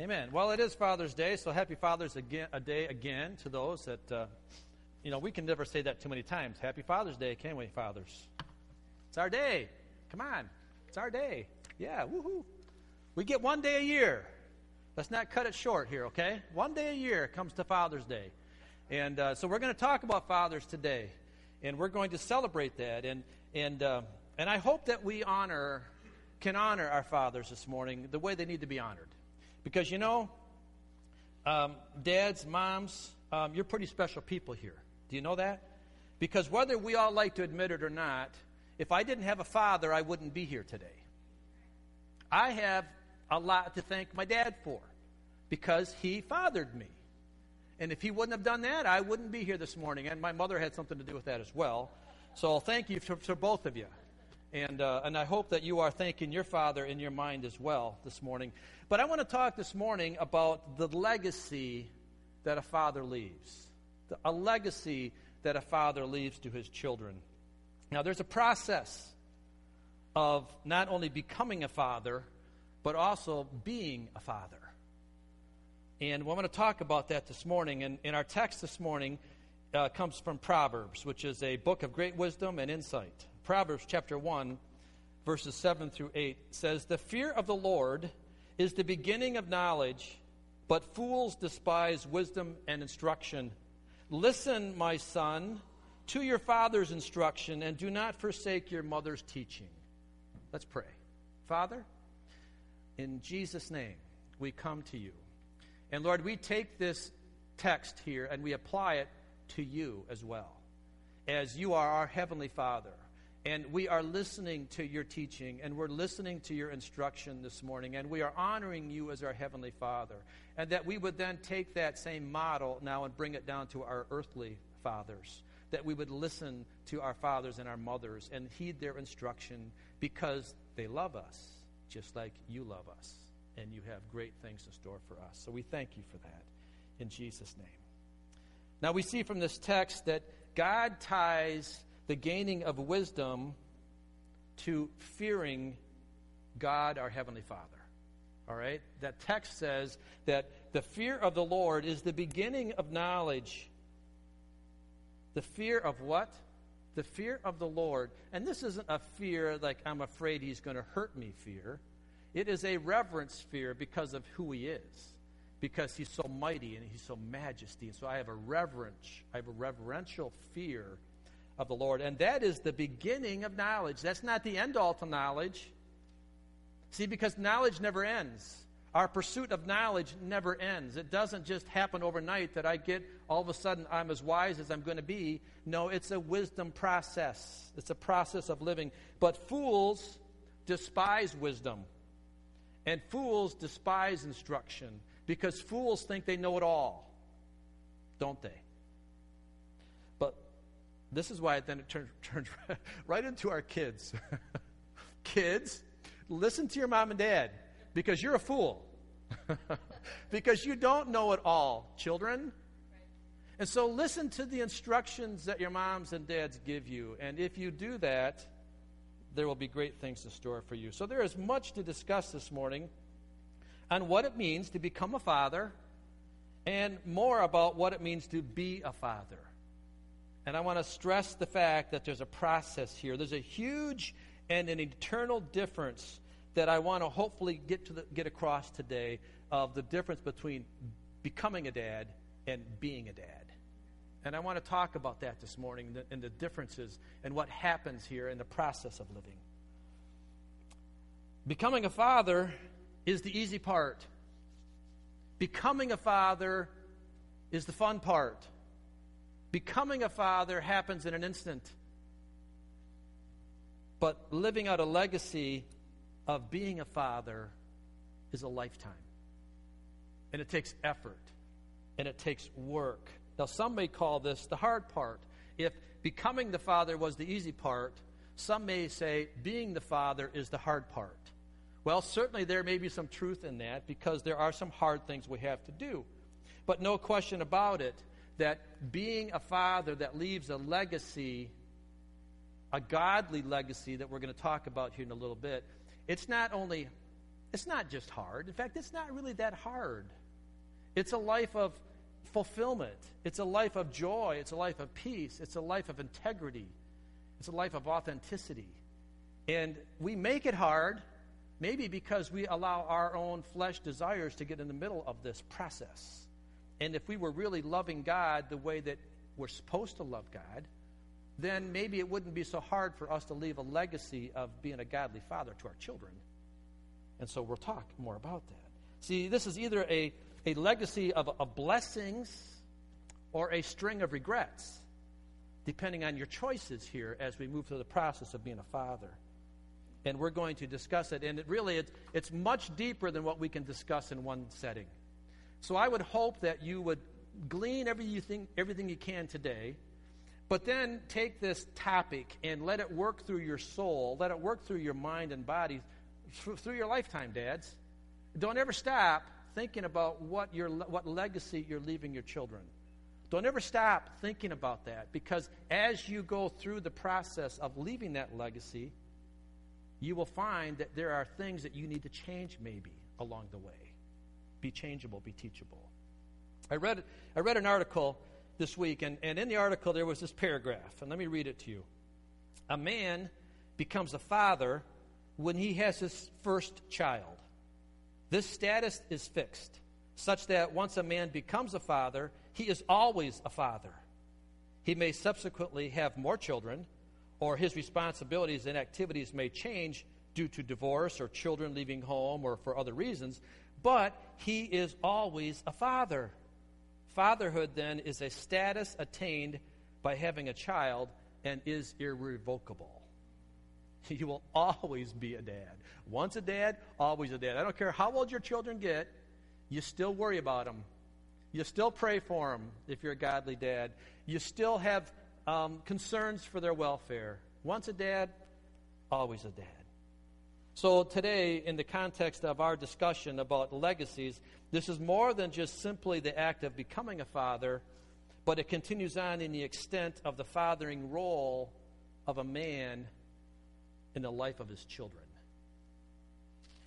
Amen. Well, it is Father's Day, so happy Father's again, a Day again to those that, uh, you know, we can never say that too many times. Happy Father's Day, can we, fathers? It's our day. Come on. It's our day. Yeah, woohoo. We get one day a year. Let's not cut it short here, okay? One day a year comes to Father's Day. And uh, so we're going to talk about fathers today. And we're going to celebrate that. And, and, uh, and I hope that we honor, can honor our fathers this morning the way they need to be honored. Because, you know, um, dads, moms, um, you're pretty special people here. Do you know that? Because whether we all like to admit it or not, if I didn't have a father, I wouldn't be here today. I have a lot to thank my dad for because he fathered me. And if he wouldn't have done that, I wouldn't be here this morning. And my mother had something to do with that as well. So thank you to, both of you. And, uh, and I hope that you are thanking your father in your mind as well this morning. But I want to talk this morning about the legacy that a father leaves. A legacy that a father leaves to his children. Now, there's a process of not only becoming a father, but also being a father. And we're going to talk about that this morning. And in our text this morning uh, comes from Proverbs, which is a book of great wisdom and insight. Proverbs chapter 1, verses 7 through 8 says, The fear of the Lord is the beginning of knowledge, but fools despise wisdom and instruction. Listen, my son, to your father's instruction, and do not forsake your mother's teaching. Let's pray. Father, in Jesus' name, we come to you. And Lord, we take this text here and we apply it to you as well, as you are our Heavenly Father. And we are listening to your teaching and we're listening to your instruction this morning. And we are honoring you as our Heavenly Father. And that we would then take that same model now and bring it down to our earthly fathers. That we would listen to our fathers and our mothers and heed their instruction because they love us just like you love us. And you have great things in store for us. So we thank you for that in Jesus' name. Now we see from this text that God ties the gaining of wisdom to fearing God, our Heavenly Father. All right? That text says that the fear of the Lord is the beginning of knowledge. The fear of what? The fear of the Lord. And this isn't a fear like I'm afraid he's going to hurt me fear. It is a reverence fear because of who he is. Because he's so mighty and he's so majesty. And so I have a reverence, I have a reverential fear of the Lord. And that is the beginning of knowledge. That's not the end all to knowledge. See, because knowledge never ends. Our pursuit of knowledge never ends. It doesn't just happen overnight that I get all of a sudden I'm as wise as I'm going to be. No, it's a wisdom process. It's a process of living. But fools despise wisdom. And fools despise instruction because fools think they know it all. Don't they? This is why then it turns, turns right into our kids. kids, listen to your mom and dad because you're a fool. because you don't know it all, children. And so listen to the instructions that your moms and dads give you. And if you do that, there will be great things in store for you. So there is much to discuss this morning on what it means to become a father and more about what it means to be a father. And I want to stress the fact that there's a process here. There's a huge and an eternal difference that I want to hopefully get to the, get across today of the difference between becoming a dad and being a dad. And I want to talk about that this morning and the differences and what happens here in the process of living. Becoming a father is the easy part. Becoming a father is the fun part. Becoming a father happens in an instant. But living out a legacy of being a father is a lifetime. And it takes effort. And it takes work. Now, some may call this the hard part. If becoming the father was the easy part, some may say being the father is the hard part. Well, certainly there may be some truth in that because there are some hard things we have to do. But no question about it, that being a father that leaves a legacy, a godly legacy that we're going to talk about here in a little bit, it's not only It's not just hard. In fact, it's not really that hard. It's a life of fulfillment, it's a life of joy, it's a life of peace, it's a life of integrity, it's a life of authenticity. And we make it hard, maybe because we allow our own flesh desires to get in the middle of this process. And if we were really loving God the way that we're supposed to love God, then maybe it wouldn't be so hard for us to leave a legacy of being a godly father to our children. And so we'll talk more about that. See, this is either a, a legacy of, of blessings or a string of regrets, depending on your choices here as we move through the process of being a father. And we're going to discuss it. And it really, it's, it's much deeper than what we can discuss in one setting. So I would hope that you would glean everything everything you can today but then take this topic and let it work through your soul, let it work through your mind and body through your lifetime, dads. Don't ever stop thinking about what, your, what legacy you're leaving your children. Don't ever stop thinking about that because as you go through the process of leaving that legacy, you will find that there are things that you need to change maybe along the way. Be changeable, be teachable. I read, I read an article this week, and, and in the article there was this paragraph, and let me read it to you. A man becomes a father when he has his first child. This status is fixed, such that once a man becomes a father, he is always a father. He may subsequently have more children, or his responsibilities and activities may change due to divorce or children leaving home or for other reasons, but he is always a father. Fatherhood, then, is a status attained by having a child and is irrevocable. You will always be a dad. Once a dad, always a dad. I don't care how old your children get, you still worry about them. You still pray for them if you're a godly dad. You still have um, concerns for their welfare. Once a dad, always a dad. So, today, in the context of our discussion about legacies, this is more than just simply the act of becoming a father, but it continues on in the extent of the fathering role of a man in the life of his children.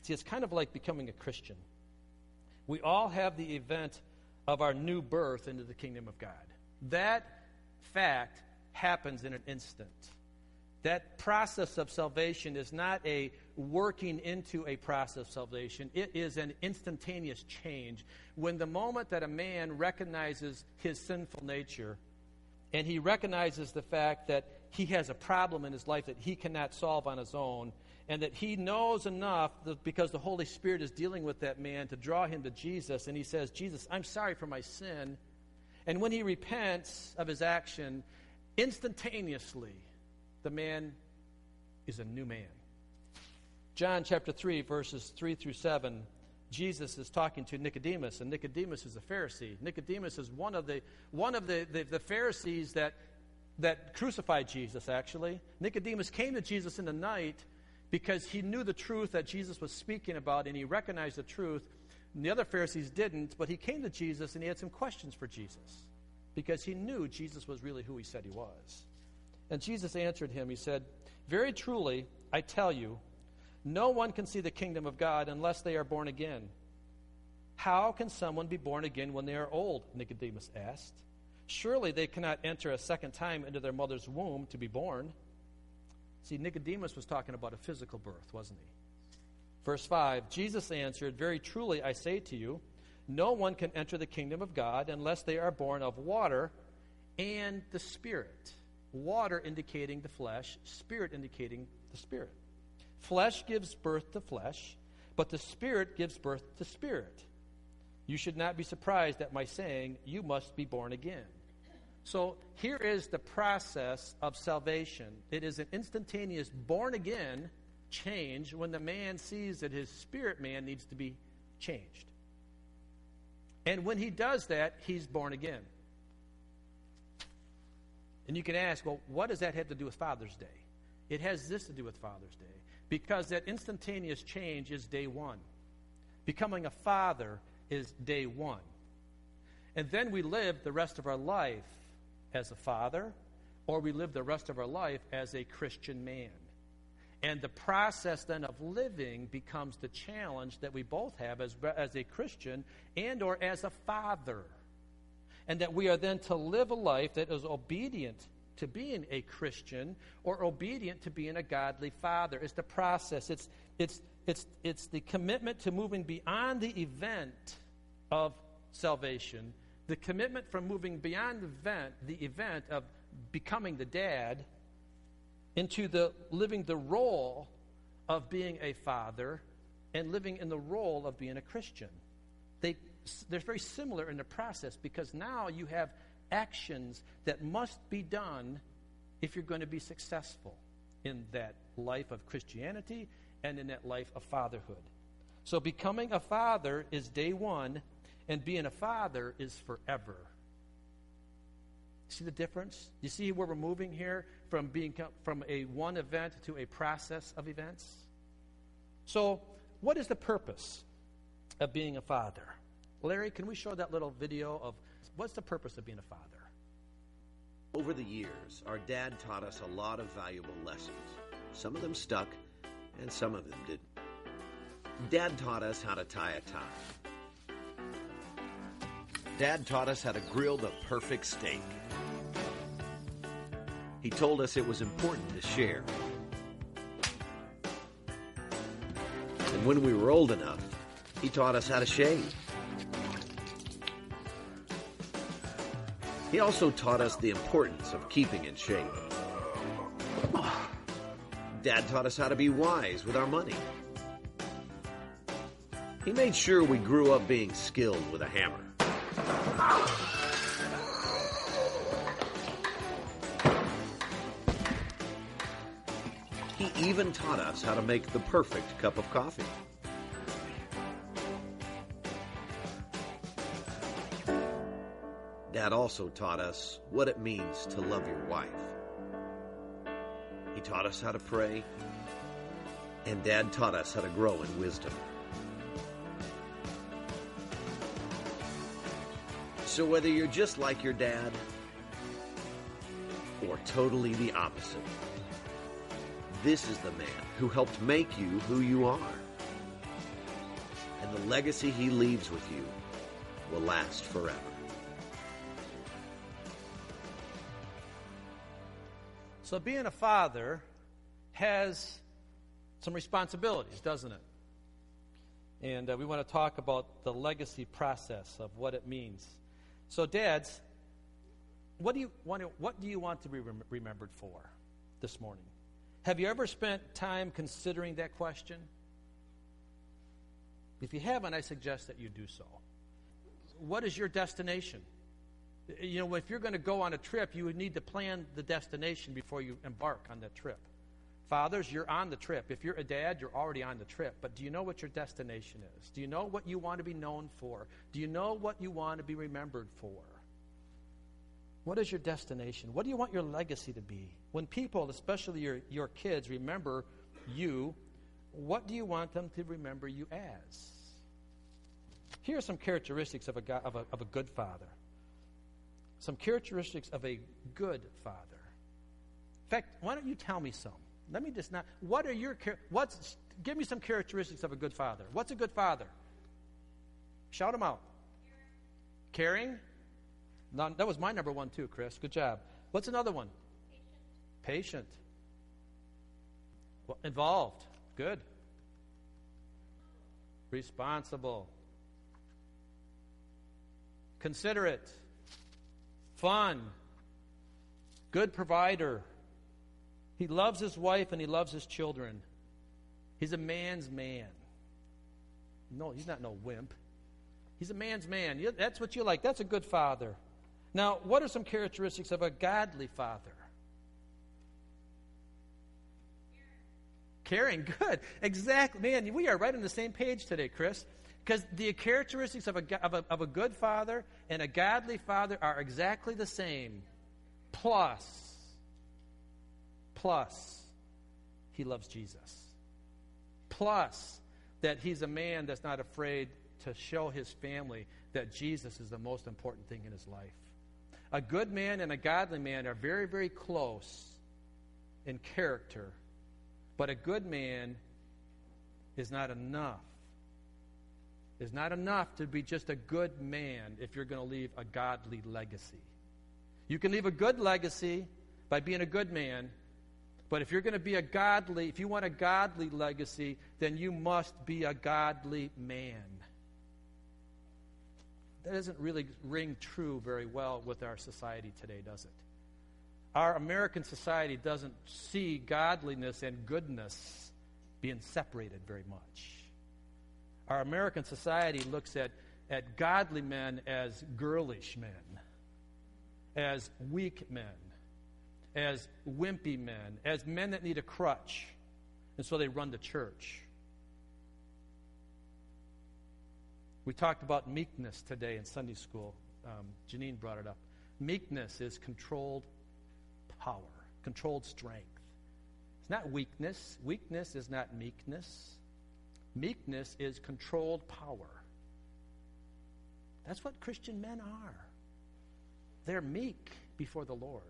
See, it's kind of like becoming a Christian. We all have the event of our new birth into the kingdom of God. That fact happens in an instant. That process of salvation is not a working into a process of salvation. It is an instantaneous change. When the moment that a man recognizes his sinful nature and he recognizes the fact that he has a problem in his life that he cannot solve on his own, and that he knows enough that because the Holy Spirit is dealing with that man to draw him to Jesus, and he says, Jesus, I'm sorry for my sin. And when he repents of his action, instantaneously, the man is a new man. John chapter 3, verses 3 through 7, Jesus is talking to Nicodemus, and Nicodemus is a Pharisee. Nicodemus is one of the, one of the, the, the Pharisees that, that crucified Jesus, actually. Nicodemus came to Jesus in the night because he knew the truth that Jesus was speaking about, and he recognized the truth. And the other Pharisees didn't, but he came to Jesus and he had some questions for Jesus because he knew Jesus was really who he said he was. And Jesus answered him, He said, Very truly, I tell you, no one can see the kingdom of God unless they are born again. How can someone be born again when they are old? Nicodemus asked. Surely they cannot enter a second time into their mother's womb to be born. See, Nicodemus was talking about a physical birth, wasn't he? Verse 5 Jesus answered, Very truly I say to you, no one can enter the kingdom of God unless they are born of water and the Spirit. Water indicating the flesh, spirit indicating the spirit. Flesh gives birth to flesh, but the spirit gives birth to spirit. You should not be surprised at my saying, You must be born again. So here is the process of salvation it is an instantaneous born again change when the man sees that his spirit man needs to be changed. And when he does that, he's born again. And you can ask, well, what does that have to do with Father's Day? It has this to do with Father's Day because that instantaneous change is day one. Becoming a father is day one. And then we live the rest of our life as a father, or we live the rest of our life as a Christian man. And the process then of living becomes the challenge that we both have as, as a Christian and or as a father. And that we are then to live a life that is obedient to being a Christian or obedient to being a godly father. It's the process. It's, it's, it's, it's the commitment to moving beyond the event of salvation, the commitment from moving beyond the event, the event of becoming the dad into the living the role of being a father and living in the role of being a Christian. They, they're very similar in the process because now you have actions that must be done if you're going to be successful in that life of Christianity and in that life of fatherhood. So becoming a father is day one, and being a father is forever. See the difference? You see where we're moving here from being from a one event to a process of events? So, what is the purpose of being a father? Larry, can we show that little video of what's the purpose of being a father? Over the years, our dad taught us a lot of valuable lessons. Some of them stuck, and some of them didn't. Dad taught us how to tie a tie. Dad taught us how to grill the perfect steak. He told us it was important to share. And when we were old enough, he taught us how to shave. He also taught us the importance of keeping in shape. Dad taught us how to be wise with our money. He made sure we grew up being skilled with a hammer. He even taught us how to make the perfect cup of coffee. Dad also taught us what it means to love your wife. He taught us how to pray, and Dad taught us how to grow in wisdom. So, whether you're just like your dad or totally the opposite, this is the man who helped make you who you are. And the legacy he leaves with you will last forever. So, being a father has some responsibilities, doesn't it? And uh, we want to talk about the legacy process of what it means. So, dads, what do you want to, what do you want to be rem- remembered for this morning? Have you ever spent time considering that question? If you haven't, I suggest that you do so. What is your destination? You know, if you're going to go on a trip, you would need to plan the destination before you embark on that trip. Fathers, you're on the trip. If you're a dad, you're already on the trip. But do you know what your destination is? Do you know what you want to be known for? Do you know what you want to be remembered for? What is your destination? What do you want your legacy to be? When people, especially your, your kids, remember you, what do you want them to remember you as? Here are some characteristics of a, of a, of a good father. Some characteristics of a good father. In fact, why don't you tell me some? Let me just not. What are your what's? Give me some characteristics of a good father. What's a good father? Shout them out. Caring. That was my number one too, Chris. Good job. What's another one? Patient. Well, involved. Good. Responsible. Considerate. Fun. Good provider. He loves his wife and he loves his children. He's a man's man. No, he's not no wimp. He's a man's man. That's what you like. That's a good father. Now, what are some characteristics of a godly father? Caring, good. Exactly. Man, we are right on the same page today, Chris. Because the characteristics of a, of, a, of a good father and a godly father are exactly the same. Plus, plus, he loves Jesus. Plus, that he's a man that's not afraid to show his family that Jesus is the most important thing in his life. A good man and a godly man are very, very close in character But a good man is not enough. Is not enough to be just a good man if you're going to leave a godly legacy. You can leave a good legacy by being a good man, but if you're going to be a godly, if you want a godly legacy, then you must be a godly man. That doesn't really ring true very well with our society today, does it? Our American society doesn't see godliness and goodness being separated very much. Our American society looks at, at godly men as girlish men, as weak men, as wimpy men, as men that need a crutch, and so they run to church. We talked about meekness today in Sunday school. Um, Janine brought it up. Meekness is controlled power, controlled strength. It's not weakness. Weakness is not meekness. Meekness is controlled power. That's what Christian men are. They're meek before the Lord.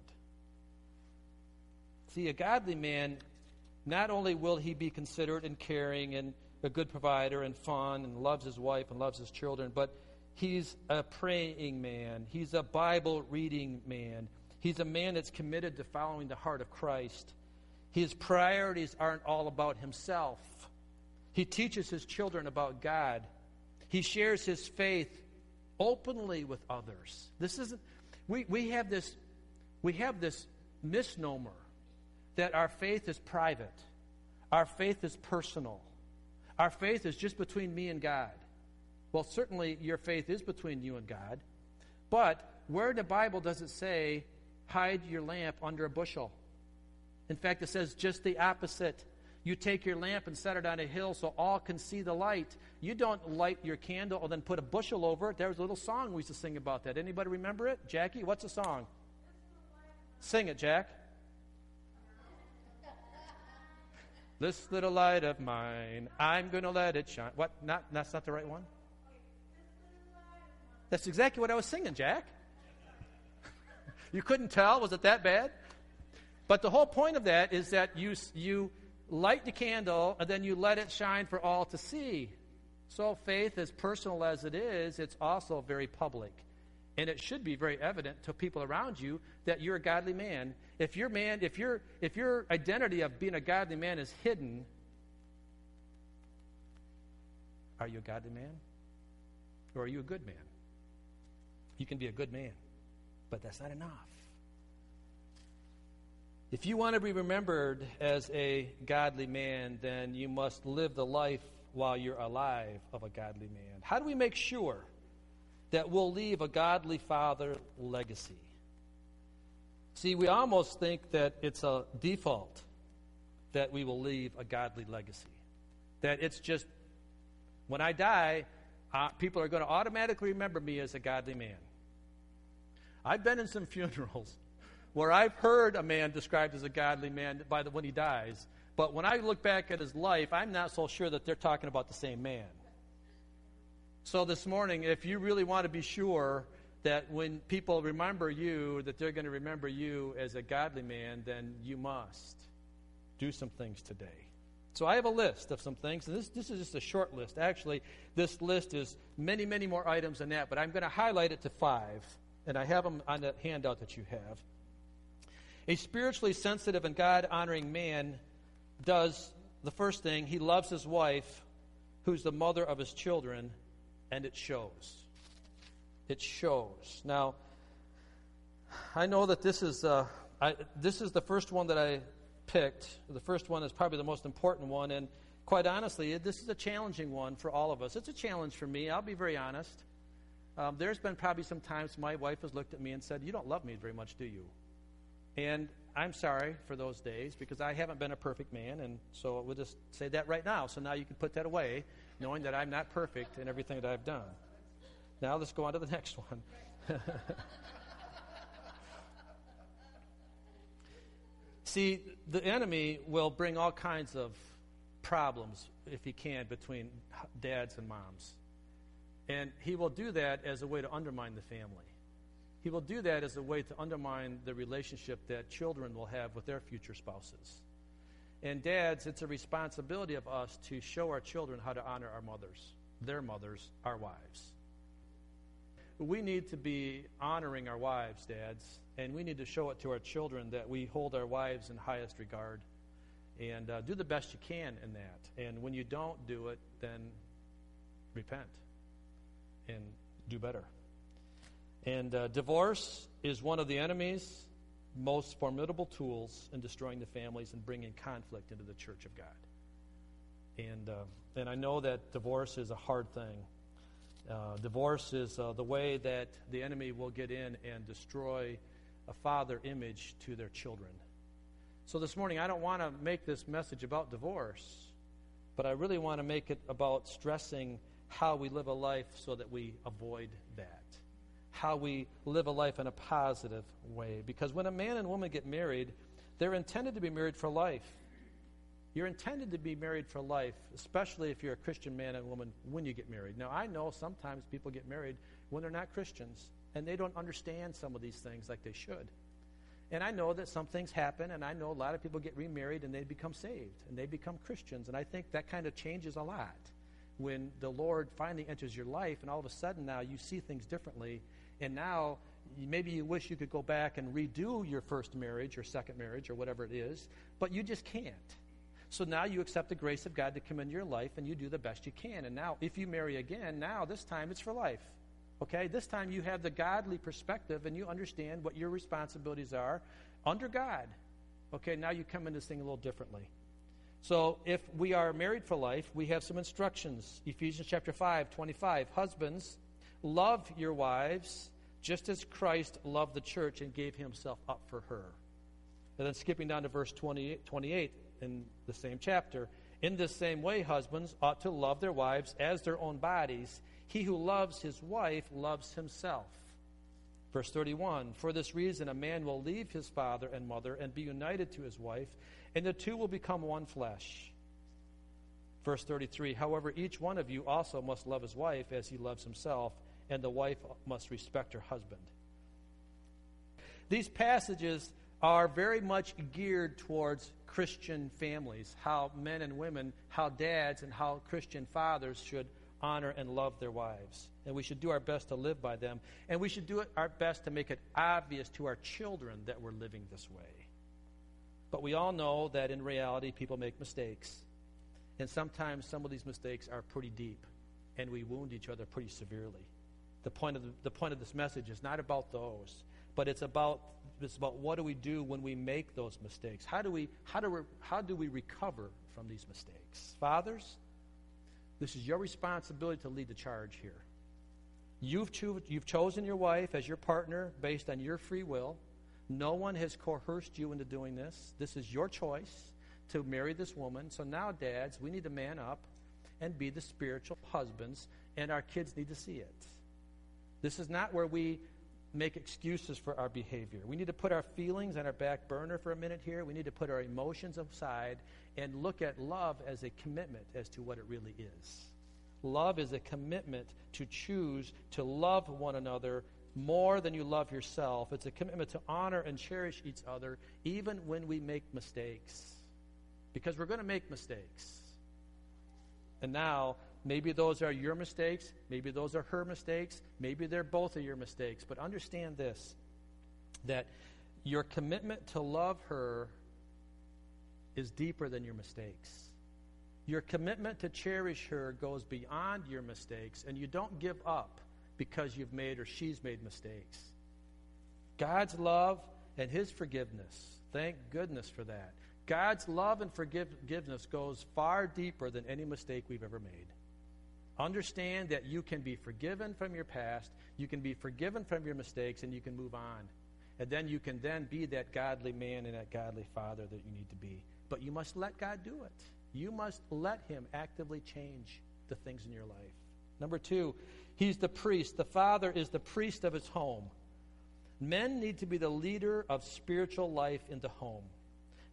See, a godly man, not only will he be considerate and caring and a good provider and fun and loves his wife and loves his children, but he's a praying man. He's a Bible reading man. He's a man that's committed to following the heart of Christ. His priorities aren't all about himself. He teaches his children about God. He shares his faith openly with others. This isn't we, we have this we have this misnomer that our faith is private. Our faith is personal. Our faith is just between me and God. Well, certainly your faith is between you and God. But where in the Bible does it say hide your lamp under a bushel. In fact, it says just the opposite. You take your lamp and set it on a hill so all can see the light. You don't light your candle and then put a bushel over it. There was a little song we used to sing about that. Anybody remember it? Jackie, what's the song? Sing it, Jack. This little light of mine, I'm going to let it shine. What? Not, that's not the right one? That's exactly what I was singing, Jack. You couldn't tell? Was it that bad? But the whole point of that is that you, you light the candle and then you let it shine for all to see. So, faith, as personal as it is, it's also very public. And it should be very evident to people around you that you're a godly man. If your man, if your if your identity of being a godly man is hidden, are you a godly man? Or are you a good man? You can be a good man but that's not enough. If you want to be remembered as a godly man, then you must live the life while you're alive of a godly man. How do we make sure that we'll leave a godly father legacy? See, we almost think that it's a default that we will leave a godly legacy. That it's just, when I die, uh, people are going to automatically remember me as a godly man. I've been in some funerals where I've heard a man described as a godly man by the, when he dies, but when I look back at his life, I'm not so sure that they're talking about the same man. So this morning, if you really want to be sure that when people remember you, that they're going to remember you as a godly man, then you must do some things today. So I have a list of some things, and this, this is just a short list. Actually, this list is many, many more items than that, but I'm going to highlight it to five and I have them on the handout that you have. A spiritually sensitive and God honoring man does the first thing, he loves his wife, who's the mother of his children, and it shows. It shows. Now, I know that this is, uh, I, this is the first one that I picked. The first one is probably the most important one, and quite honestly, this is a challenging one for all of us. It's a challenge for me, I'll be very honest. Um, there's been probably some times my wife has looked at me and said, You don't love me very much, do you? And I'm sorry for those days because I haven't been a perfect man, and so we'll just say that right now. So now you can put that away, knowing that I'm not perfect in everything that I've done. Now let's go on to the next one. See, the enemy will bring all kinds of problems, if he can, between dads and moms. And he will do that as a way to undermine the family. He will do that as a way to undermine the relationship that children will have with their future spouses. And dads, it's a responsibility of us to show our children how to honor our mothers, their mothers, our wives. We need to be honoring our wives, dads, and we need to show it to our children that we hold our wives in highest regard. And uh, do the best you can in that. And when you don't do it, then repent and do better. And uh, divorce is one of the enemy's most formidable tools in destroying the families and bringing conflict into the church of God. And, uh, and I know that divorce is a hard thing. Uh, divorce is uh, the way that the enemy will get in and destroy a father image to their children. So this morning, I don't want to make this message about divorce, but I really want to make it about stressing how we live a life so that we avoid that how we live a life in a positive way. Because when a man and woman get married, they're intended to be married for life. You're intended to be married for life, especially if you're a Christian man and woman when you get married. Now, I know sometimes people get married when they're not Christians, and they don't understand some of these things like they should. And I know that some things happen, and I know a lot of people get remarried and they become saved and they become Christians. And I think that kind of changes a lot when the Lord finally enters your life, and all of a sudden now you see things differently and now maybe you wish you could go back and redo your first marriage or second marriage or whatever it is, but you just can't. So now you accept the grace of God to come into your life and you do the best you can. And now, if you marry again, now this time it's for life. Okay? This time you have the godly perspective and you understand what your responsibilities are under God. Okay? Now you come into this thing a little differently. So if we are married for life, we have some instructions. Ephesians chapter 5, 25. Husbands, love your wives just as Christ loved the church and gave himself up for her. And then skipping down to verse 28, 28 in the same chapter. In this same way, husbands ought to love their wives as their own bodies. He who loves his wife loves himself. Verse 31 For this reason, a man will leave his father and mother and be united to his wife, and the two will become one flesh. Verse 33 However, each one of you also must love his wife as he loves himself and the wife must respect her husband. These passages are very much geared towards Christian families, how men and women, how dads and how Christian fathers should honor and love their wives. And we should do our best to live by them. And we should do our best to make it obvious to our children that we're living this way. But we all know that in reality, people make mistakes. And sometimes some of these mistakes are pretty deep, and we wound each other pretty severely the point of the, the point of this message is not about those, but it's about it's about what do we do when we make those mistakes? How do we how do we, how do we recover from these mistakes? Fathers, this is your responsibility to lead the charge here. You've, cho- you've chosen your wife as your partner based on your free will. No one has coerced you into doing this. This is your choice to marry this woman. So now, dads, we need to man up and be the spiritual husbands, and our kids need to see it. This is not where we make excuses for our behavior. We need to put our feelings on our back burner for a minute here. We need to put our emotions aside and look at love as a commitment as to what it really is. Love is a commitment to choose to love one another more than you love yourself. It's a commitment to honor and cherish each other even when we make mistakes. Because we're going to make mistakes. And now, Maybe those are your mistakes. Maybe those are her mistakes. Maybe they're both of your mistakes. But understand this that your commitment to love her is deeper than your mistakes. Your commitment to cherish her goes beyond your mistakes, and you don't give up because you've made or she's made mistakes. God's love and His forgiveness, thank goodness for that. God's love and forgiveness goes far deeper than any mistake we've ever made. Understand that you can be forgiven from your past, you can be forgiven from your mistakes, and you can move on. And then you can then be that godly man and that godly father that you need to be. But you must let God do it. You must let Him actively change the things in your life. Number two, He's the priest. The father is the priest of his home. Men need to be the leader of spiritual life in the home.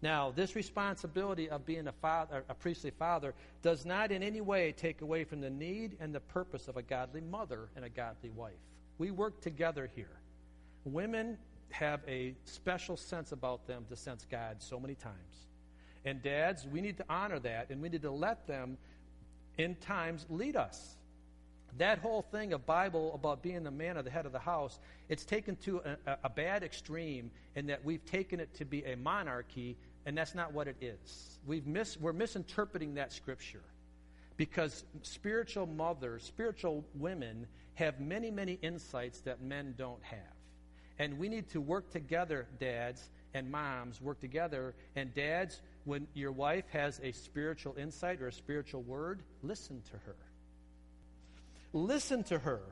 Now, this responsibility of being a, father, a priestly father does not in any way take away from the need and the purpose of a godly mother and a godly wife. We work together here. Women have a special sense about them to sense God so many times. And dads, we need to honor that, and we need to let them, in times, lead us. That whole thing of Bible about being the man of the head of the house, it's taken to a, a bad extreme in that we've taken it to be a monarchy, and that's not what it is. We've mis- we're misinterpreting that scripture because spiritual mothers, spiritual women, have many, many insights that men don't have. And we need to work together, dads and moms, work together. And dads, when your wife has a spiritual insight or a spiritual word, listen to her. Listen to her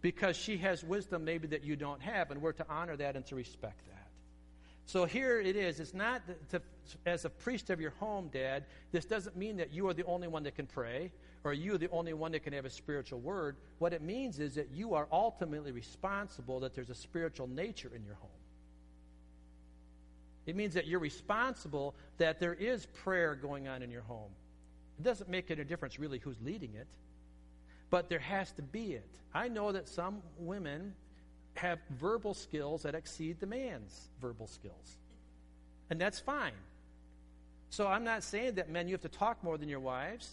because she has wisdom maybe that you don't have, and we're to honor that and to respect that. So here it is. It's not to, as a priest of your home, Dad. This doesn't mean that you are the only one that can pray or you are the only one that can have a spiritual word. What it means is that you are ultimately responsible that there's a spiritual nature in your home. It means that you're responsible that there is prayer going on in your home. It doesn't make any difference really who's leading it, but there has to be it. I know that some women have verbal skills that exceed the man's verbal skills. And that's fine. So I'm not saying that men, you have to talk more than your wives.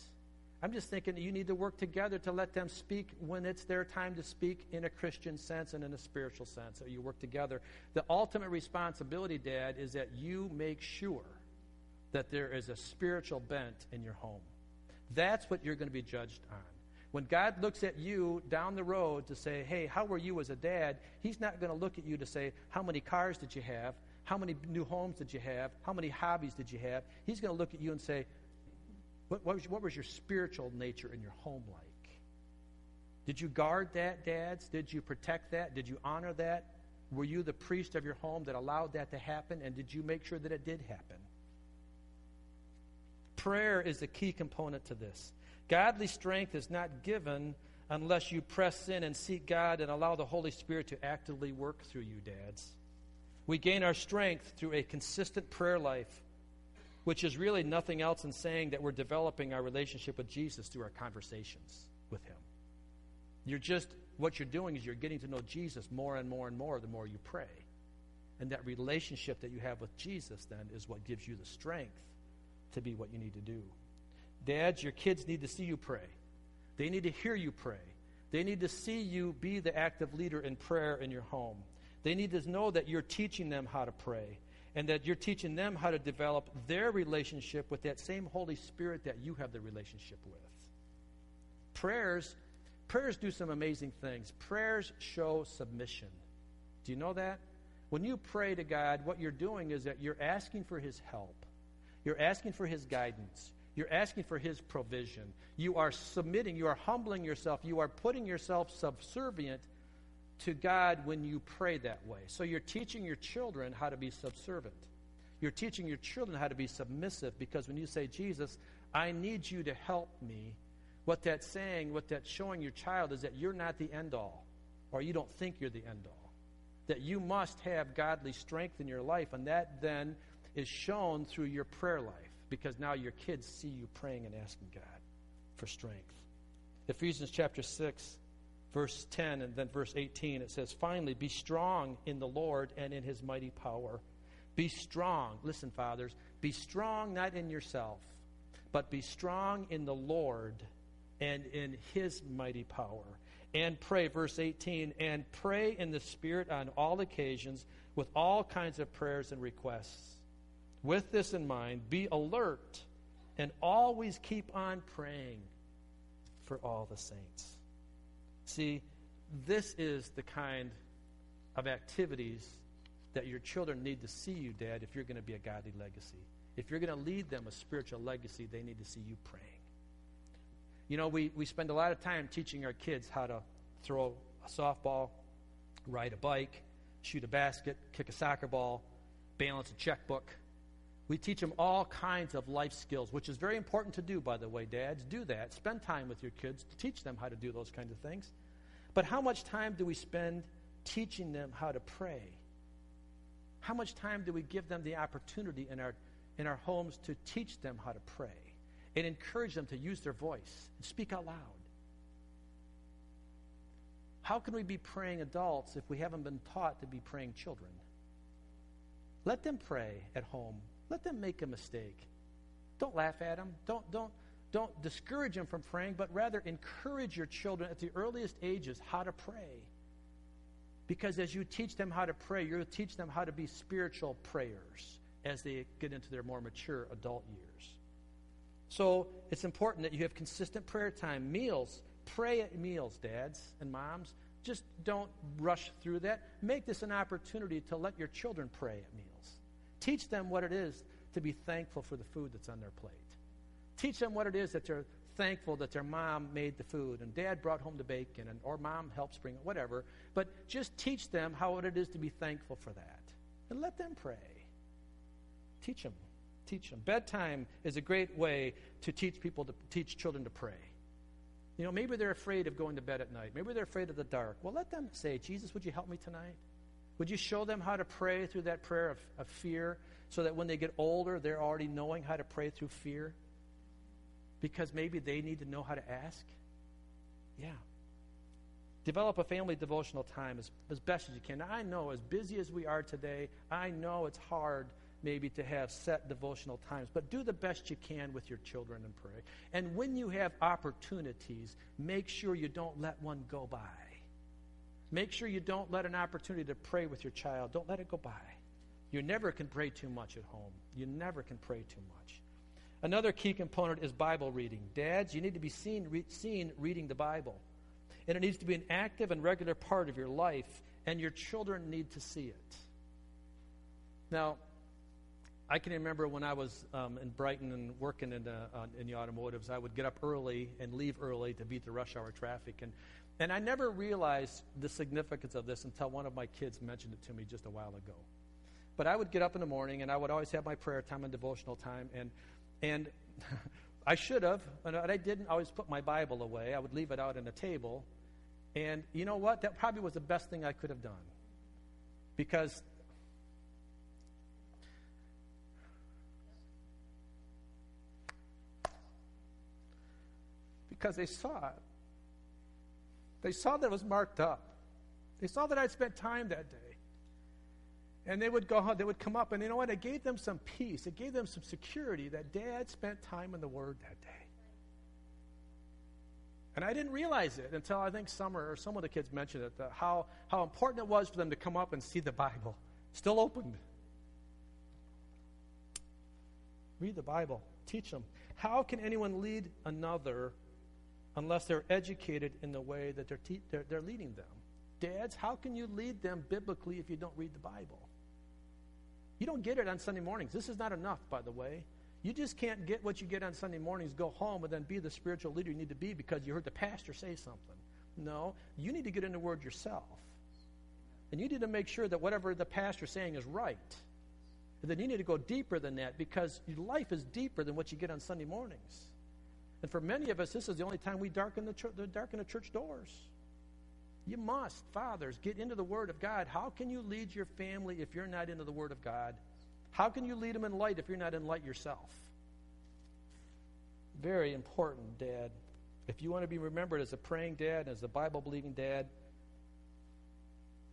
I'm just thinking that you need to work together to let them speak when it's their time to speak in a Christian sense and in a spiritual sense. So you work together. The ultimate responsibility, Dad, is that you make sure that there is a spiritual bent in your home. That's what you're going to be judged on. When God looks at you down the road to say, hey, how were you as a dad? He's not going to look at you to say, how many cars did you have? How many new homes did you have? How many hobbies did you have? He's going to look at you and say, what, what, was, what was your spiritual nature in your home like? Did you guard that, dads? Did you protect that? Did you honor that? Were you the priest of your home that allowed that to happen? And did you make sure that it did happen? Prayer is a key component to this. Godly strength is not given unless you press in and seek God and allow the Holy Spirit to actively work through you, dads. We gain our strength through a consistent prayer life, which is really nothing else than saying that we're developing our relationship with Jesus through our conversations with Him. You're just, what you're doing is you're getting to know Jesus more and more and more the more you pray. And that relationship that you have with Jesus then is what gives you the strength to be what you need to do. Dads, your kids need to see you pray. They need to hear you pray. They need to see you be the active leader in prayer in your home. They need to know that you're teaching them how to pray and that you're teaching them how to develop their relationship with that same Holy Spirit that you have the relationship with. Prayers prayers do some amazing things. Prayers show submission. Do you know that? When you pray to God, what you're doing is that you're asking for his help. You're asking for his guidance. You're asking for His provision. You are submitting, you are humbling yourself, you are putting yourself subservient to God when you pray that way. So you're teaching your children how to be subservient. You're teaching your children how to be submissive because when you say, Jesus, I need you to help me, what that's saying, what that's showing your child is that you're not the end all, or you don't think you're the end all. That you must have godly strength in your life, and that then is shown through your prayer life because now your kids see you praying and asking God for strength. Ephesians chapter 6, verse 10 and then verse 18, it says, Finally, be strong in the Lord and in his mighty power. Be strong. Listen, fathers, be strong not in yourself, but be strong in the Lord and in his mighty power. And pray, verse 18, and pray in the Spirit on all occasions with all kinds of prayers and requests with this in mind, be alert and always keep on praying for all the saints. See, this is the kind of activities that your children need to see you, Dad, if you're going to be a godly legacy. If you're going to lead them a spiritual legacy, they need to see you praying. You know, we, we spend a lot of time teaching our kids how to throw a softball, ride a bike, shoot a basket, kick a soccer ball, balance a checkbook we teach them all kinds of life skills, which is very important to do, by the way, dads. Do that. Spend time with your kids to teach them how to do those kinds of things. But how much time do we spend teaching them how to pray? How much time do we give them the opportunity in our, in our homes to teach them how to pray and encourage them to use their voice and speak out loud? How can we be praying adults if we haven't been taught to be praying children? Let them pray at home Let them make a mistake. Don't laugh at them. Don't, don't, don't discourage them from praying, but rather encourage your children at the earliest ages how to pray. Because as you teach them how to pray, you'll teach them how to be spiritual prayers as they get into their more mature adult years. So it's important that you have consistent prayer time, meals. Pray at meals, dads and moms. Just don't rush through that. Make this an opportunity to let your children pray at meals. Teach them what it is to be thankful for the food that's on their plate. Teach them what it is that they're thankful that their mom made the food and dad brought home the bacon and or mom helps bring it, whatever. But just teach them how it is to be thankful for that. And let them pray. Teach them. Teach them. Bedtime is a great way to teach people to teach children to pray. You know, maybe they're afraid of going to bed at night. Maybe they're afraid of the dark. Well, let them say, Jesus, would you help me tonight? Would you show them how to pray through that prayer of, of fear so that when they get older, they're already knowing how to pray through fear? Because maybe they need to know how to ask? Yeah. Develop a family devotional time as, as best as you can. Now, I know, as busy as we are today, I know it's hard maybe to have set devotional times, but do the best you can with your children and pray. And when you have opportunities, make sure you don't let one go by. Make sure you don't let an opportunity to pray with your child, don't let it go by. You never can pray too much at home. You never can pray too much. Another key component is Bible reading. Dads, you need to be seen, re- seen reading the Bible. And it needs to be an active and regular part of your life, and your children need to see it. Now, I can remember when I was um, in Brighton and working in the, uh, in the automotives, I would get up early and leave early to beat the rush hour traffic. And, and I never realized the significance of this until one of my kids mentioned it to me just a while ago. But I would get up in the morning and I would always have my prayer time and devotional time. And, and I should have, but I didn't always put my Bible away. I would leave it out on a table. And you know what? That probably was the best thing I could have done. Because because they saw it. They saw that it was marked up. They saw that I'd spent time that day. And they would go, home, they would come up, and you know what? It gave them some peace. It gave them some security that Dad spent time in the Word that day. And I didn't realize it until I think Summer or some of the kids mentioned it, how, how important it was for them to come up and see the Bible. Still opened. Read the Bible. Teach them. How can anyone lead another unless they're educated in the way that they're, te- they're, they're leading them. Dads, how can you lead them biblically if you don't read the Bible? You don't get it on Sunday mornings. This is not enough, by the way. You just can't get what you get on Sunday mornings, go home, and then be the spiritual leader you need to be because you heard the pastor say something. No, you need to get in the Word yourself. And you need to make sure that whatever the pastor's saying is right. And then you need to go deeper than that because your life is deeper than what you get on Sunday mornings. And for many of us, this is the only time we darken the, church, darken the church doors. You must, fathers, get into the Word of God. How can you lead your family if you're not into the Word of God? How can you lead them in light if you're not in light yourself? Very important, Dad. If you want to be remembered as a praying dad, and as a Bible believing dad,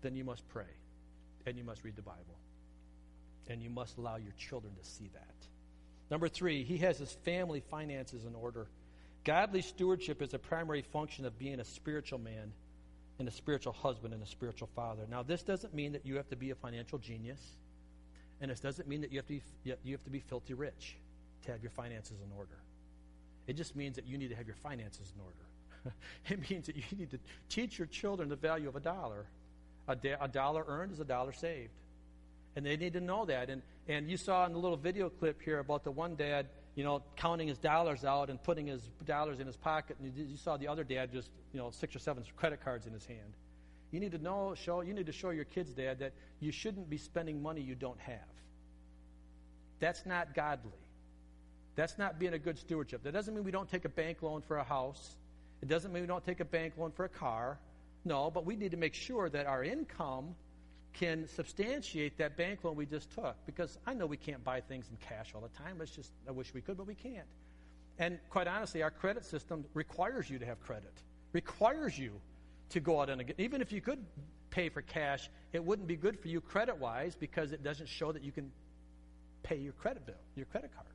then you must pray and you must read the Bible. And you must allow your children to see that. Number three, he has his family finances in order. Godly stewardship is a primary function of being a spiritual man and a spiritual husband and a spiritual father. Now, this doesn't mean that you have to be a financial genius, and this doesn't mean that you have to be, you have to be filthy rich to have your finances in order. It just means that you need to have your finances in order. it means that you need to teach your children the value of a dollar. A, da- a dollar earned is a dollar saved. And they need to know that. And, and you saw in the little video clip here about the one dad you know, counting his dollars out and putting his dollars in his pocket. And you saw the other dad just, you know, six or seven credit cards in his hand. You need to know, show, you need to show your kids, Dad, that you shouldn't be spending money you don't have. That's not godly. That's not being a good stewardship. That doesn't mean we don't take a bank loan for a house. It doesn't mean we don't take a bank loan for a car. No, but we need to make sure that our income can substantiate that bank loan we just took. Because I know we can't buy things in cash all the time. It's just, I wish we could, but we can't. And quite honestly, our credit system requires you to have credit, requires you to go out and get, even if you could pay for cash, it wouldn't be good for you credit wise because it doesn't show that you can pay your credit bill, your credit cards.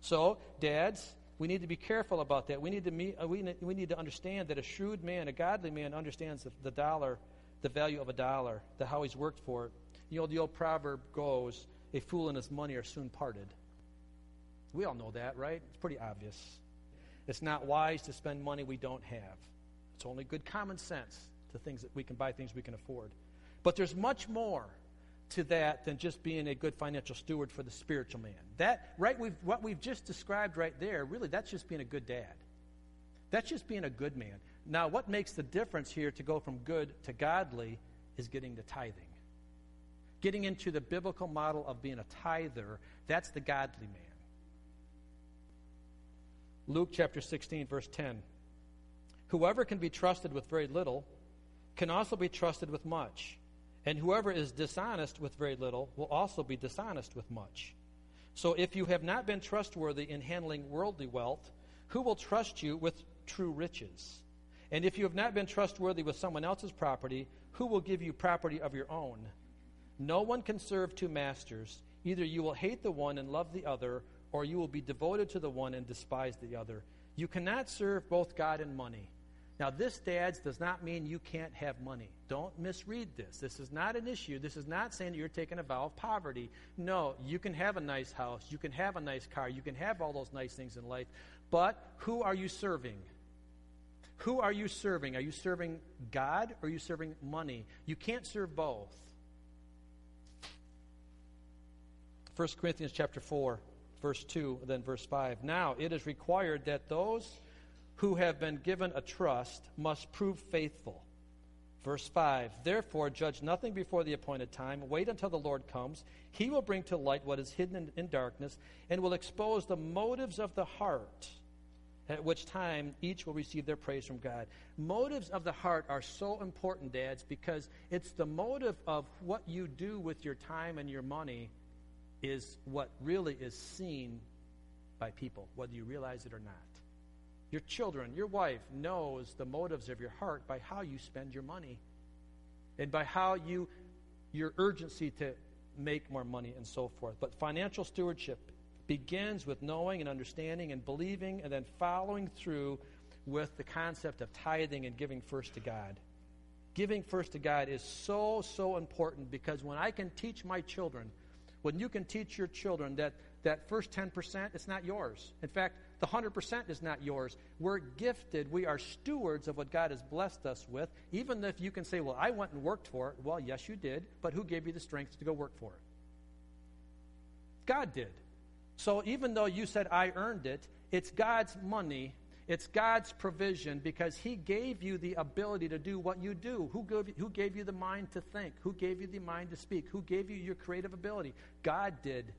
So, dads, we need to be careful about that. We need to, meet, uh, we, we need to understand that a shrewd man, a godly man, understands the, the dollar, the value of a dollar, the how he's worked for it. You know, the old proverb goes, a fool and his money are soon parted. We all know that, right? It's pretty obvious. It's not wise to spend money we don't have. It's only good common sense to things that we can buy things we can afford. But there's much more to that than just being a good financial steward for the spiritual man. That right we've, what we've just described right there, really that's just being a good dad. That's just being a good man. Now, what makes the difference here to go from good to godly is getting the tithing. Getting into the biblical model of being a tither, that's the godly man. Luke chapter 16, verse 10. Whoever can be trusted with very little can also be trusted with much. And whoever is dishonest with very little will also be dishonest with much. So if you have not been trustworthy in handling worldly wealth, who will trust you with true riches? And if you have not been trustworthy with someone else's property, who will give you property of your own? No one can serve two masters. Either you will hate the one and love the other, or you will be devoted to the one and despise the other. You cannot serve both God and money. Now, this, dads, does not mean you can't have money. Don't misread this. This is not an issue. This is not saying that you're taking a vow of poverty. No, you can have a nice house. You can have a nice car. You can have all those nice things in life. But who are you serving? Who are you serving? Are you serving God or are you serving money? You can't serve both. 1 Corinthians chapter 4, verse 2, then verse 5. Now it is required that those who have been given a trust must prove faithful. Verse 5 Therefore, judge nothing before the appointed time. Wait until the Lord comes. He will bring to light what is hidden in, in, darkness and will expose the motives of the heart, at which time each will receive their praise from God. Motives of the heart are so important, dads, because it's the motive of what you do with your time and your money is what really is seen by people, whether you realize it or not. Your children, your wife knows the motives of your heart by how you spend your money and by how you, your urgency to make more money and so forth. But financial stewardship begins with knowing and understanding and believing and then following through with the concept of tithing and giving first to God. Giving first to God is so, so important because when I can teach my children, when you can teach your children that that first 10%, it's not yours. In fact, the 100% is not yours. We're gifted. We are stewards of what God has blessed us with. Even if you can say, well, I went and worked for it. Well, yes, you did. But who gave you the strength to go work for it? God did. So even though you said, I earned it, it's God's money. It's God's provision because He gave you the ability to do what you do. Who gave, who gave you the mind to think? Who gave you the mind to speak? Who gave you your creative ability? God did.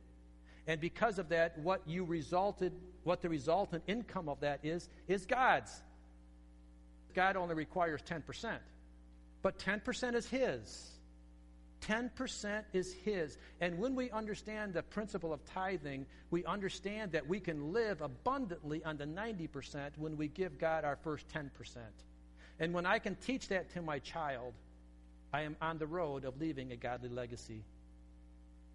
And because of that, what you resulted, what the resultant income of that is, is God's. God only requires 10%. But 10% is His. 10% is His. And when we understand the principle of tithing, we understand that we can live abundantly on the 90% when we give God our first 10%. And when I can teach that to my child, I am on the road of leaving a godly legacy.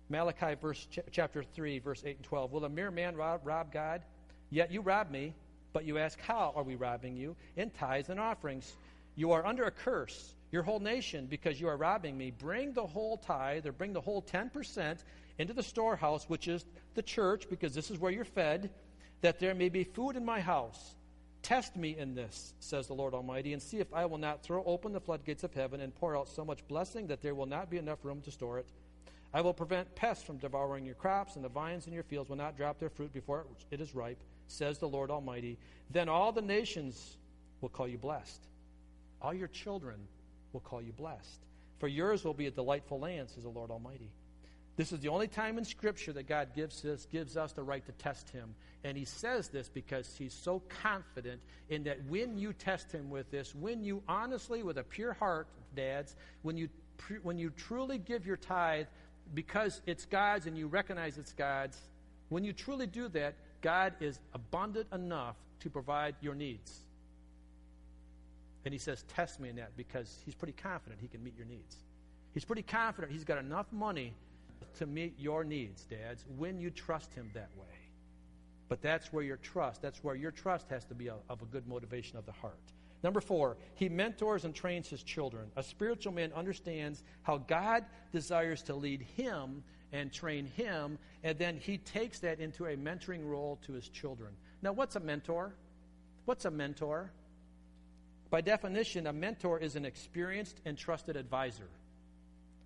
Malachi verse ch- chapter 3 verse 8 and 12. Will a mere man rob, rob God? Yet you rob me, but you ask how are we robbing you? In tithes and offerings. You are under a curse, your whole nation, because you are robbing me. Bring the whole tithe or bring the whole 10% into the storehouse, which is the church, because this is where you're fed, that there may be food in my house. Test me in this, says the Lord Almighty, and see if I will not throw open the floodgates of heaven and pour out so much blessing that there will not be enough room to store it. I will prevent pests from devouring your crops, and the vines in your fields will not drop their fruit before it is ripe, says the Lord Almighty. Then all the nations will call you blessed. All your children will call you blessed. For yours will be a delightful land, says the Lord Almighty. This is the only time in Scripture that God gives us, gives us the right to test Him. And He says this because He's so confident in that when you test Him with this, when you honestly, with a pure heart, dads, when you, when you truly give your tithe because it's God's and you recognize it's God's, when you truly do that, God is abundant enough to provide your needs. And he says, Test me in that because he's pretty confident he can meet your needs. He's pretty confident he's got enough money to meet your needs, dads, when you trust Him that way. But that's where your trust, that's where your trust has to be a, of a good motivation of the heart. Number four, he mentors and trains his children. A spiritual man understands how God desires to lead him and train him, and then he takes that into a mentoring role to his children. Now, what's a mentor? What's a mentor? By definition, a mentor is an experienced and trusted advisor.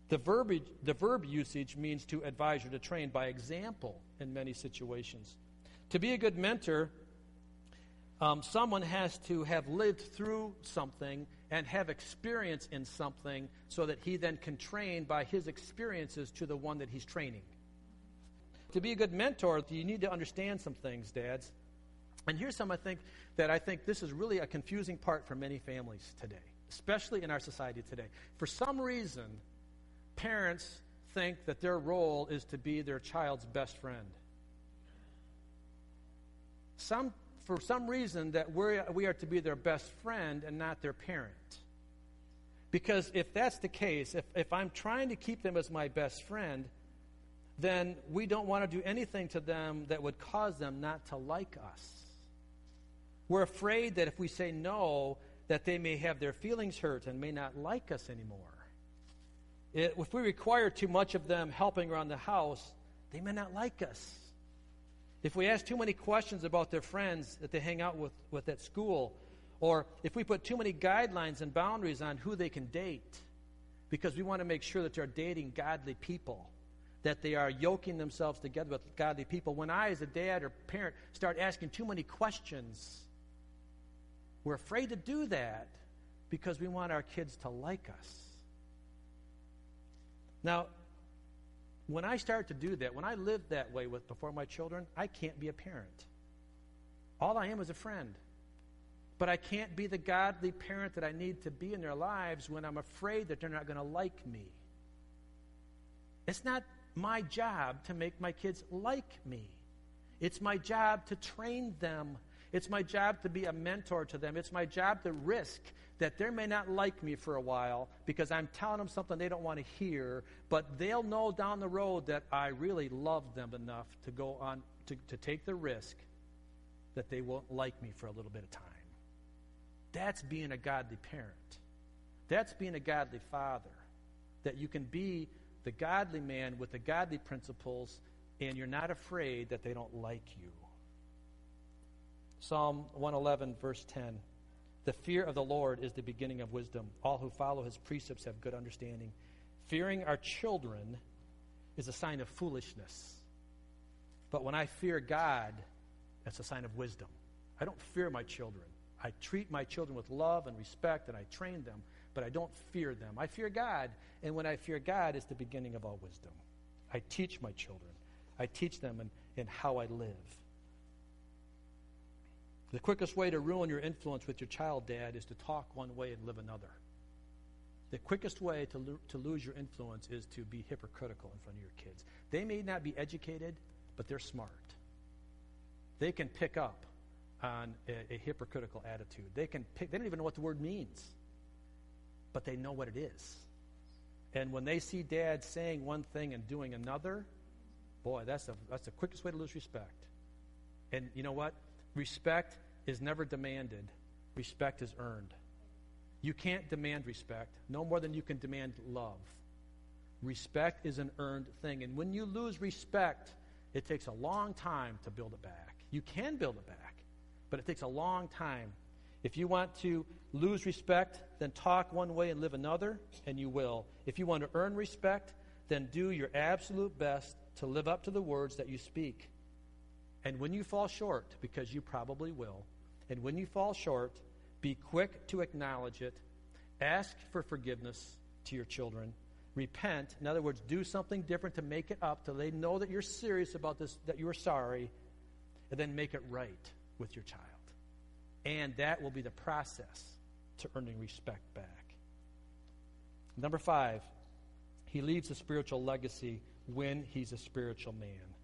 The verb, the verb usage means to advise or to train by example in many situations. To be a good mentor, um, someone has to have lived through something and have experience in something so that he then can train by his experiences to the one that he's training. To be a good mentor, you need to understand some things, dads. And here's some I think that I think this is really a confusing part for many families today, especially in our society today. For some reason, parents think that their role is to be their child's best friend. Some for some reason that we're, we are to be their best friend and not their parent. Because if that's the case, if, if I'm trying to keep them as my best friend, then we don't want to do anything to them that would cause them not to like us. We're afraid that if we say no, that they may have their feelings hurt and may not like us anymore. It, if we require too much of them helping around the house, they may not like us. If we ask too many questions about their friends that they hang out with, with at school, or if we put too many guidelines and boundaries on who they can date, because we want to make sure that they're dating godly people, that they are yoking themselves together with godly people. When I, as a dad or parent, start asking too many questions, we're afraid to do that because we want our kids to like us. Now, when I start to do that, when I live that way with before my children, I can't be a parent. All I am is a friend. But I can't be the godly parent that I need to be in their lives when I'm afraid that they're not going to like me. It's not my job to make my kids like me. It's my job to train them. It's my job to be a mentor to them. It's my job to risk that they may not like me for a while because I'm telling them something they don't want to hear, but they'll know down the road that I really love them enough to go on to, to take the risk that they won't like me for a little bit of time. That's being a godly parent. That's being a godly father. That you can be the godly man with the godly principles and you're not afraid that they don't like you. Psalm 111, verse 10. The fear of the Lord is the beginning of wisdom. All who follow his precepts have good understanding. Fearing our children is a sign of foolishness. But when I fear God, that's a sign of wisdom. I don't fear my children. I treat my children with love and respect, and I train them, but I don't fear them. I fear God, and when I fear God, it's the beginning of all wisdom. I teach my children. I teach them in, in how I live. The quickest way to ruin your influence with your child, Dad, is to talk one way and live another. The quickest way to, lo- to lose your influence is to be hypocritical in front of your kids. They may not be educated, but they're smart. They can pick up on a, a hypocritical attitude. They can pick, they don't even know what the word means, but they know what it is. And when they see dad saying one thing and doing another, boy, that's, a, that's the quickest way to lose respect. And you know what? Respect is never demanded, respect is earned. You can't demand respect no more than you can demand love. Respect is an earned thing. And when you lose respect, it takes a long time to build it back. You can build it back, but it takes a long time. If you want to lose respect, then talk one way and live another, and you will. If you want to earn respect, then do your absolute best to live up to the words that you speak. And when you fall short, because you probably will, and when you fall short, be quick to acknowledge it. Ask for forgiveness to your children. Repent. In other words, do something different to make it up, so they know that you're serious about this, that you're sorry, and then make it right with your child. And that will be the process to earning respect back. Number five, he leaves a spiritual legacy when he's a spiritual man.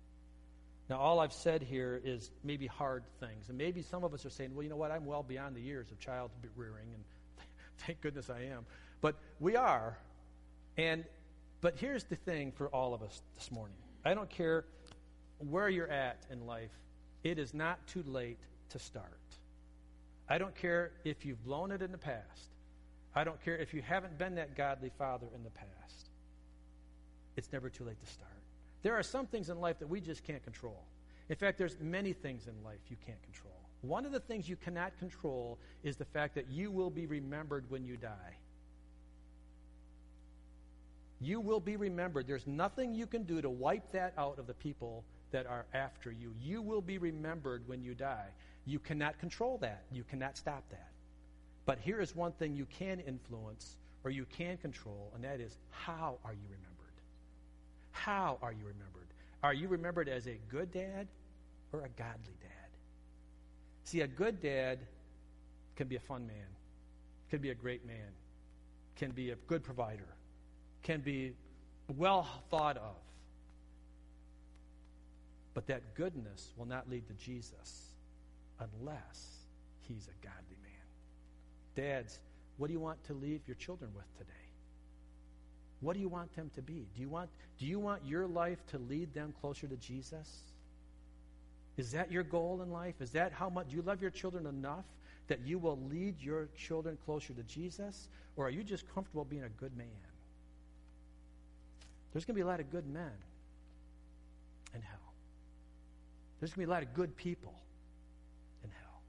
Now, all I've said here is maybe hard things. And maybe some of us are saying, well, you know what? I'm well beyond the years of child rearing, and thank goodness I am. But we are. And But here's the thing for all of us this morning I don't care where you're at in life, it is not too late to start. I don't care if you've blown it in the past. I don't care if you haven't been that godly father in the past. It's never too late to start. There are some things in life that we just can't control. In fact, there's many things in life you can't control. One of the things you cannot control is the fact that you will be remembered when you die. You will be remembered. There's nothing you can do to wipe that out of the people that are after you. You will be remembered when you die. You cannot control that. You cannot stop that. But here is one thing you can influence or you can control, and that is how are you remembered? How are you remembered? Are you remembered as a good dad or a godly dad? See, a good dad can be a fun man, can be a great man, can be a good provider, can be well thought of. But that goodness will not lead to Jesus unless he's a godly man. Dads, what do you want to leave your children with today? What do you want them to be? Do you want, do you want your life to lead them closer to Jesus? Is that your goal in life? Is that how much do you love your children enough that you will lead your children closer to Jesus? Or are you just comfortable being a good man? There's going to be a lot of good men in hell. There's going to be a lot of good people in hell.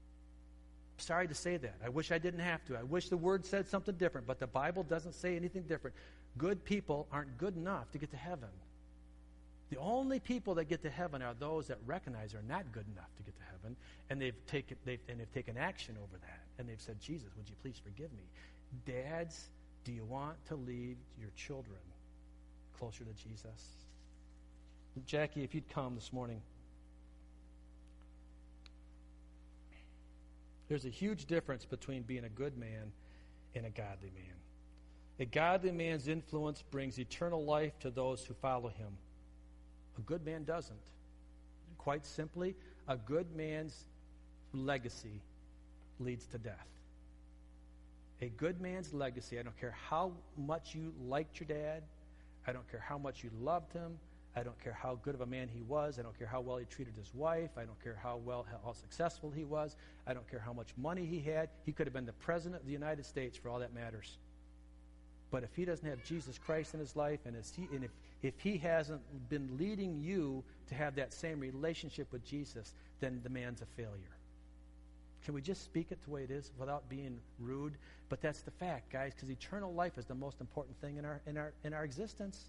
I'm sorry to say that. I wish I didn't have to. I wish the word said something different, but the Bible doesn't say anything different. Good people aren't good enough to get to heaven. The only people that get to heaven are those that recognize they're not good enough to get to heaven, and they've taken they've, and they've taken action over that, and they've said, "Jesus, would you please forgive me?" Dads, do you want to lead your children closer to Jesus? Jackie, if you'd come this morning. There's a huge difference between being a good man and a godly man. A godly man's influence brings eternal life to those who follow him. A good man doesn't. Quite simply, a good man's legacy leads to death. A good man's legacy, I don't care how much you liked your dad, I don't care how much you loved him, I don't care how good of a man he was, I don't care how well he treated his wife, I don't care how well how successful he was, I don't care how much money he had. He could have been the president of the United States for all that matters. But if he doesn't have Jesus Christ in his life, and, he, and if, if he hasn't been leading you to have that same relationship with Jesus, then the man's a failure. Can we just speak it the way it is without being rude? But that's the fact, guys, because eternal life is the most important thing in our, in our, in our existence.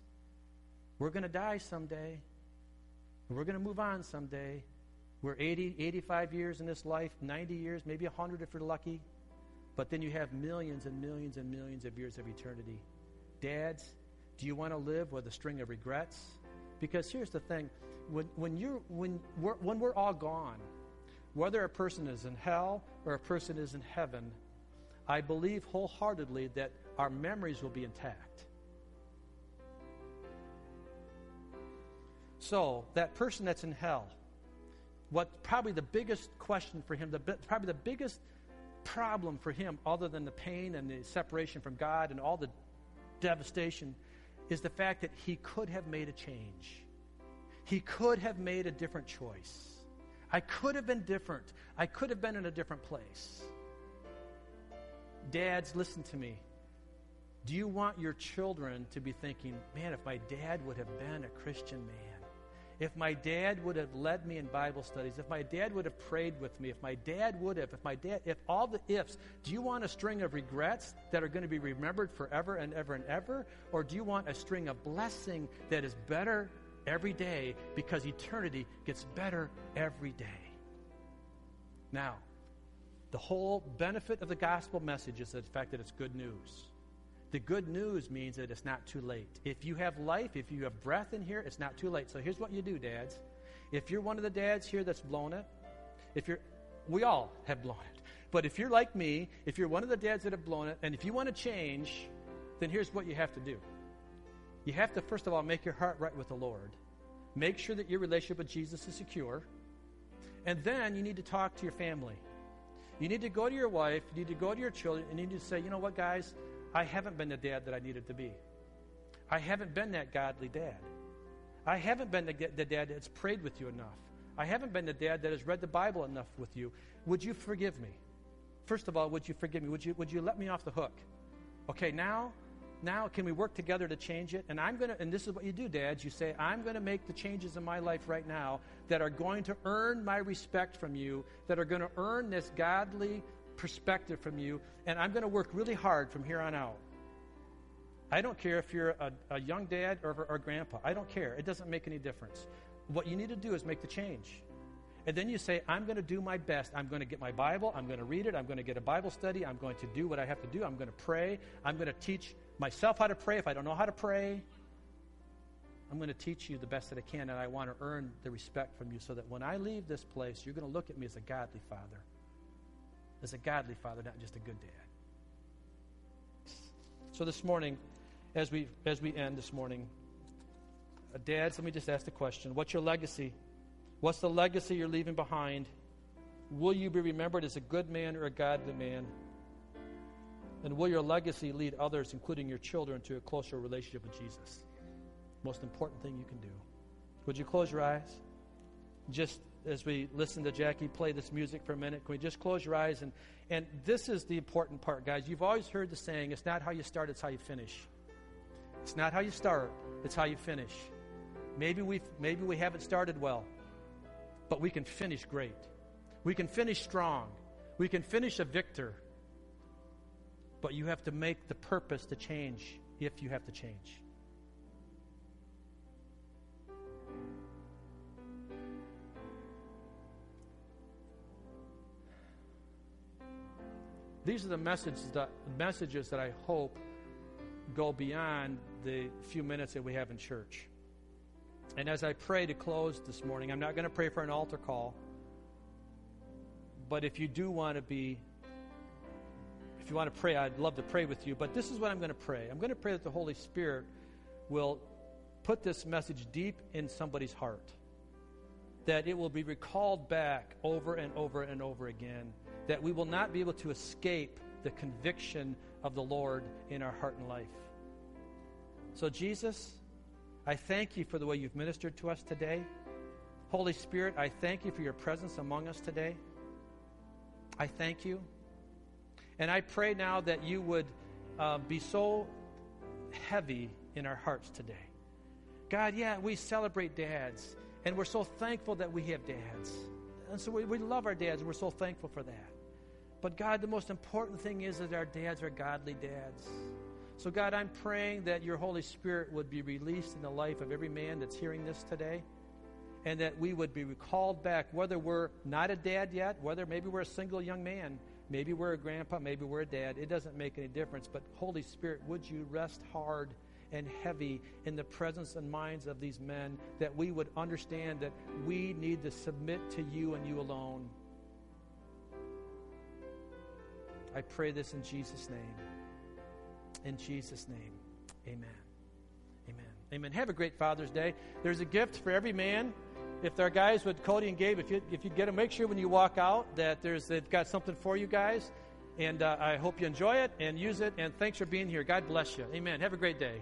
We're going to die someday. We're going to move on someday. We're 80, 85 years in this life, 90 years, maybe 100 if you're lucky. But then you have millions and millions and millions of years of eternity. Dads, do you want to live with a string of regrets? Because here's the thing when, when, you're, when, we're, when we're all gone, whether a person is in hell or a person is in heaven, I believe wholeheartedly that our memories will be intact. So, that person that's in hell, what probably the biggest question for him, the, probably the biggest problem for him, other than the pain and the separation from God and all the devastation, is the fact that he could have made a change. He could have made a different choice. I could have been different. I could have been in a different place. Dads, listen to me. Do you want your children to be thinking, man, if my dad would have been a Christian man? If my dad would have led me in Bible studies, if my dad would have prayed with me, if my dad would have, if my dad, if all the ifs, do you want a string of regrets that are going to be remembered forever and ever and ever? Or do you want a string of blessing that is better every day because eternity gets better every day? Now, the whole benefit of the gospel message is the fact that it's good news. The good news means that it's not too late. If you have life, if you have breath in here, it's not too late. So here's what you do, dads. If you're one of the dads here that's blown it, if you're, we all have blown it. But if you're like me, if you're one of the dads that have blown it, and if you want to change, then here's what you have to do. You have to, first of all, make your heart right with the Lord. Make sure that your relationship with Jesus is secure. And then you need to talk to your family. You need to go to your wife, you need to go to your children, and you need to say, you know what, guys, I haven't been the dad that I needed to be. I haven't been that godly dad. I haven't been the, the dad that's prayed with you enough. I haven't been the dad that has read the Bible enough with you. Would you forgive me? First of all, would you forgive me? Would you, would you let me off the hook? Okay, now, now can we work together to change it? And I'm going to, and this is what you do, dads. You say, I'm going to make the changes in my life right now that are going to earn my respect from you, that are going to earn this godly perspective from you, and I'm going to work really hard from here on out. I don't care if you're a, a young dad or, or grandpa. I don't care. It doesn't make any difference. What you need to do is make the change. And then you say, I'm going to do my best. I'm going to get my Bible. I'm going to read it. I'm going to get a Bible study. I'm going to do what I have to do. I'm going to pray. I'm going to teach myself how to pray if I don't know how to pray. I'm going to teach you the best that I can, and I want to earn the respect from you so that when I leave this place, you're going to look at me as a godly father. As a godly father, not just a good dad. So this morning, as we as we end this morning, uh, dads, let me just ask the question: What's your legacy? What's the legacy you're leaving behind? Will you be remembered as a good man or a godly man? And will your legacy lead others, including your children, to a closer relationship with Jesus? Most important thing you can do. Would you close your eyes? Just as we listen to Jackie play this music for a minute, can we just close your eyes? And, and this is the important part, guys. You've always heard the saying, it's not how you start, it's how you finish. It's not how you start, it's how you finish. Maybe, we maybe we haven't started well, but we can finish great. We can finish strong. We can finish a victor. But you have to make the purpose to change if you have to change. These are the messages that, messages that I hope go beyond the few minutes that we have in church. And as I pray to close this morning, I'm not going to pray for an altar call. But if you do want to be, if you want to pray, I'd love to pray with you. But this is what I'm going to pray I'm going to pray that the Holy Spirit will put this message deep in somebody's heart, that it will be recalled back over and over and over again, that we will not be able to escape the conviction of the Lord in our heart and life. So, Jesus, I thank you for the way you've ministered to us today. Holy Spirit, I thank you for your presence among us today. I thank you. And I pray now that you would uh, be so heavy in our hearts today. God, yeah, we celebrate dads, and we're so thankful that we have dads. And so we, we love our dads, and we're so thankful for that. But God, the most important thing is that our dads are godly dads. So, God, I'm praying that your Holy Spirit would be released in the life of every man that's hearing this today, and that we would be recalled back, whether we're not a dad yet, whether maybe we're a single young man, maybe we're a grandpa, maybe we're a dad. It doesn't make any difference. But, Holy Spirit, would you rest hard and heavy in the presence and minds of these men, that we would understand that we need to submit to you and you alone. I pray this in Jesus' name. In Jesus' name, amen. Amen. Amen. Have a great Father's Day. There's a gift for every man. If there are guys with Cody and Gabe, if you if you get them, make sure when you walk out that there's they've got something for you guys. And uh, I hope you enjoy it and use it. And thanks for being here. God bless you. Amen. Have a great day.